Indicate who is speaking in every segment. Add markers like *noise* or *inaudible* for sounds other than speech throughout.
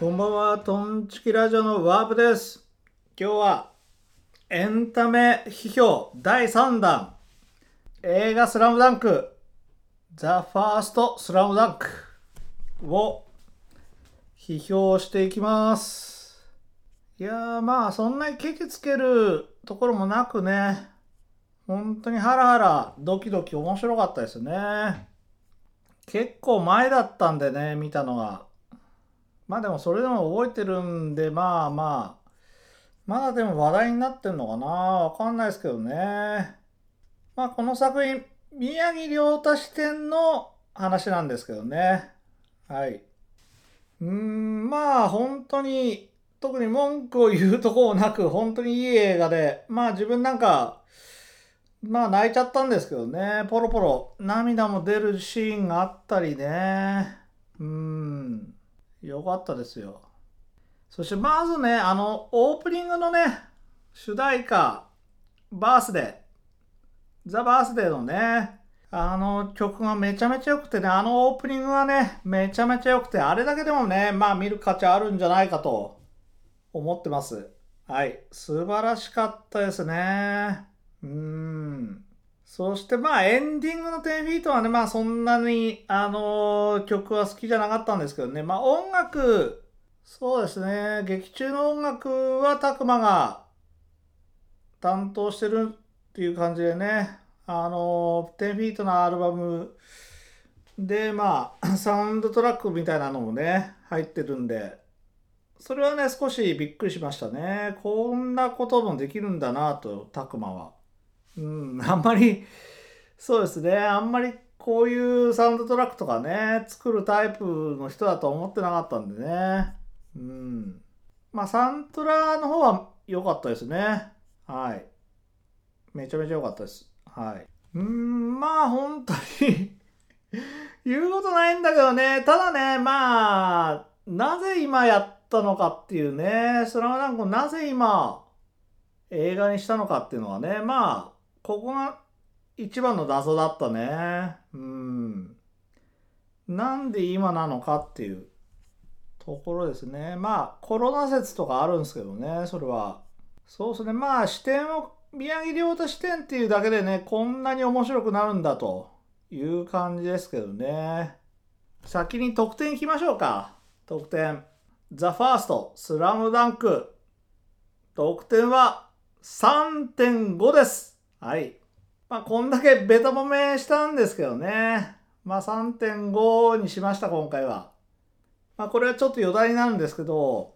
Speaker 1: こんばんは、トンチキラジオのワープです。今日はエンタメ批評第3弾映画スラムダンクザ・ファーストスラムダンクを批評していきます。いやーまあそんなにケチつけるところもなくね、本当にハラハラドキドキ面白かったですね。結構前だったんでね、見たのが。まあでもそれでも覚えてるんで、まあまあ、まだでも話題になってんのかな？わかんないですけどね。まあこの作品、宮城亮太視点の話なんですけどね。はい。うーん、まあ本当に、特に文句を言うところなく、本当にいい映画で、まあ自分なんか、まあ泣いちゃったんですけどね、ポロポロ涙も出るシーンがあったりね。うーん、よかったですよ。そしてまずね、あの、オープニングのね、主題歌、バースデー、ザ・バースデーのね、あの曲がめちゃめちゃ良くてね、あのオープニングがね、めちゃめちゃ良くて、あれだけでもね、まあ見る価値あるんじゃないかと思ってます。はい。素晴らしかったですね。うーん。そしてまあエンディングの10フィートはね、まあそんなに、あの曲は好きじゃなかったんですけどね、まあ音楽、そうですね、劇中の音楽はたくまが担当してるっていう感じでね、あの10フィートのアルバムで、まあ、*coughs* サウンドトラックみたいなのもね、入ってるんで、それはね、少しびっくりしましたね。こんなこともできるんだなと、たくまは。うん、あんまり、そうですね、あんまりこういうサウンドトラックとかね、作るタイプの人だと思ってなかったんでね。うん。まあ、サントラの方は良かったですね。はい。めちゃめちゃ良かったです。はい。うん、まあ、本当に *laughs* 言うことないんだけどね、ただね、まあ、なぜ今やったのかっていうね、スラムダンクなぜ今、映画にしたのかっていうのはね、まあ、ここが一番の謎だったね。うん。なんで今なのかっていうところですね。まあ、コロナ説とかあるんですけどね、それは。そうですね。まあ、視点を、宮城亮太視点っていうだけでね、こんなに面白くなるんだという感じですけどね。先に得点いきましょうか。得点。ザ・ファースト、スラムダンク。得点は3.5です。はい。まあ、こんだけベタ褒めしたんですけどね。まあ、3.5にしました、今回は。まあ、これはちょっと余談になるんですけど、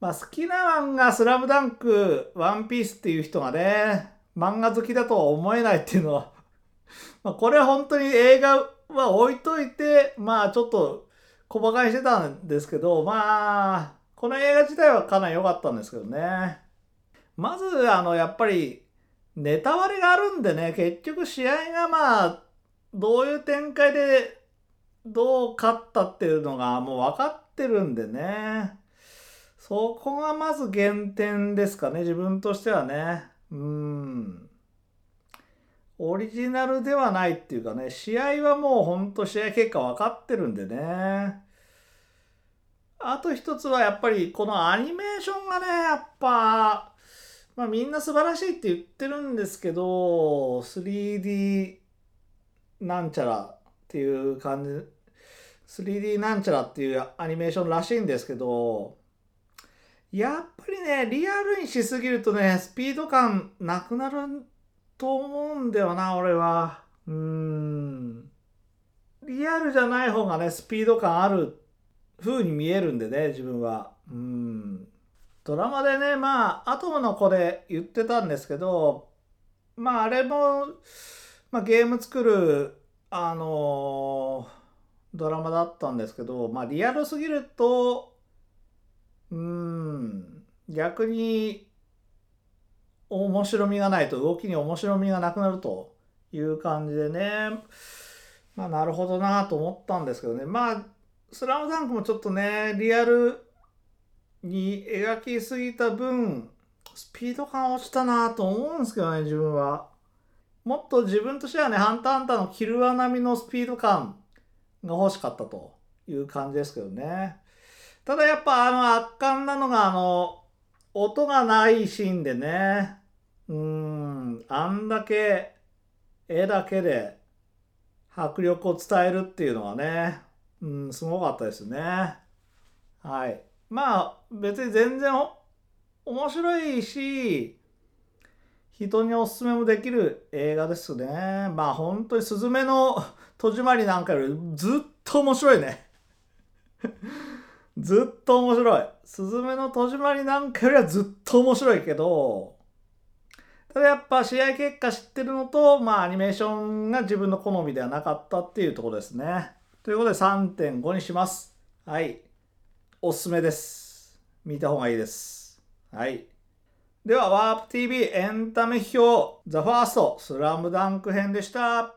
Speaker 1: まあ、好きな漫画、スラムダンク、ワンピースっていう人がね、漫画好きだとは思えないっていうのは、*laughs* まあ、これは本当に映画は置いといて、まあ、ちょっと小馬鹿にしてたんですけど、まあ、この映画自体はかなり良かったんですけどね。まず、あの、やっぱり、ネタ割れがあるんでね、結局試合がまあ、どういう展開でどう勝ったっていうのがもう分かってるんでね。そこがまず減点ですかね、自分としてはね。うん。オリジナルではないっていうかね、試合はもうほんと試合結果分かってるんでね。あと一つはやっぱりこのアニメーションがね、やっぱ、まあみんな素晴らしいって言ってるんですけど、3D なんちゃらっていう感じ、3D なんちゃらっていうアニメーションらしいんですけど、やっぱりね、リアルにしすぎるとね、スピード感なくなると思うんだよな、俺は。うーん。リアルじゃない方がね、スピード感ある風に見えるんでね、自分は。うん。ドラマでね、まあ、アトムの子で言ってたんですけど、まあ、あれも、まあ、ゲーム作る、あのドラマだったんですけど、まあ、リアルすぎると、うーん、逆に、面白みがないと、動きに面白みがなくなるという感じでね、まあ、なるほどなと思ったんですけどね。まあ、スラムダンクもちょっとね、リアルに描きすぎた分、スピード感落ちたなと思うんですけどね、自分は。もっと自分としてはね、ハンターハンターのキルア並みのスピード感が欲しかったという感じですけどね。ただやっぱあの圧巻なのがあの、音がないシーンでね、うん、あんだけ絵だけで迫力を伝えるっていうのはね、うん、すごかったですね。はい。まあ別に全然面白いし、人におすすめもできる映画ですね。まあ本当にスズメの *laughs* 戸締まりなんかよりずっと面白いね。*laughs* ずっと面白い。スズメの戸締まりなんかよりはずっと面白いけど、ただやっぱ試合結果知ってるのと、まあアニメーションが自分の好みではなかったっていうところですね。ということで3.5にします。はい。おすすめです。見た方がいいです。はい。では、ワープ TV エンタメ表、ザ・ファースト、スラムダンク編でした。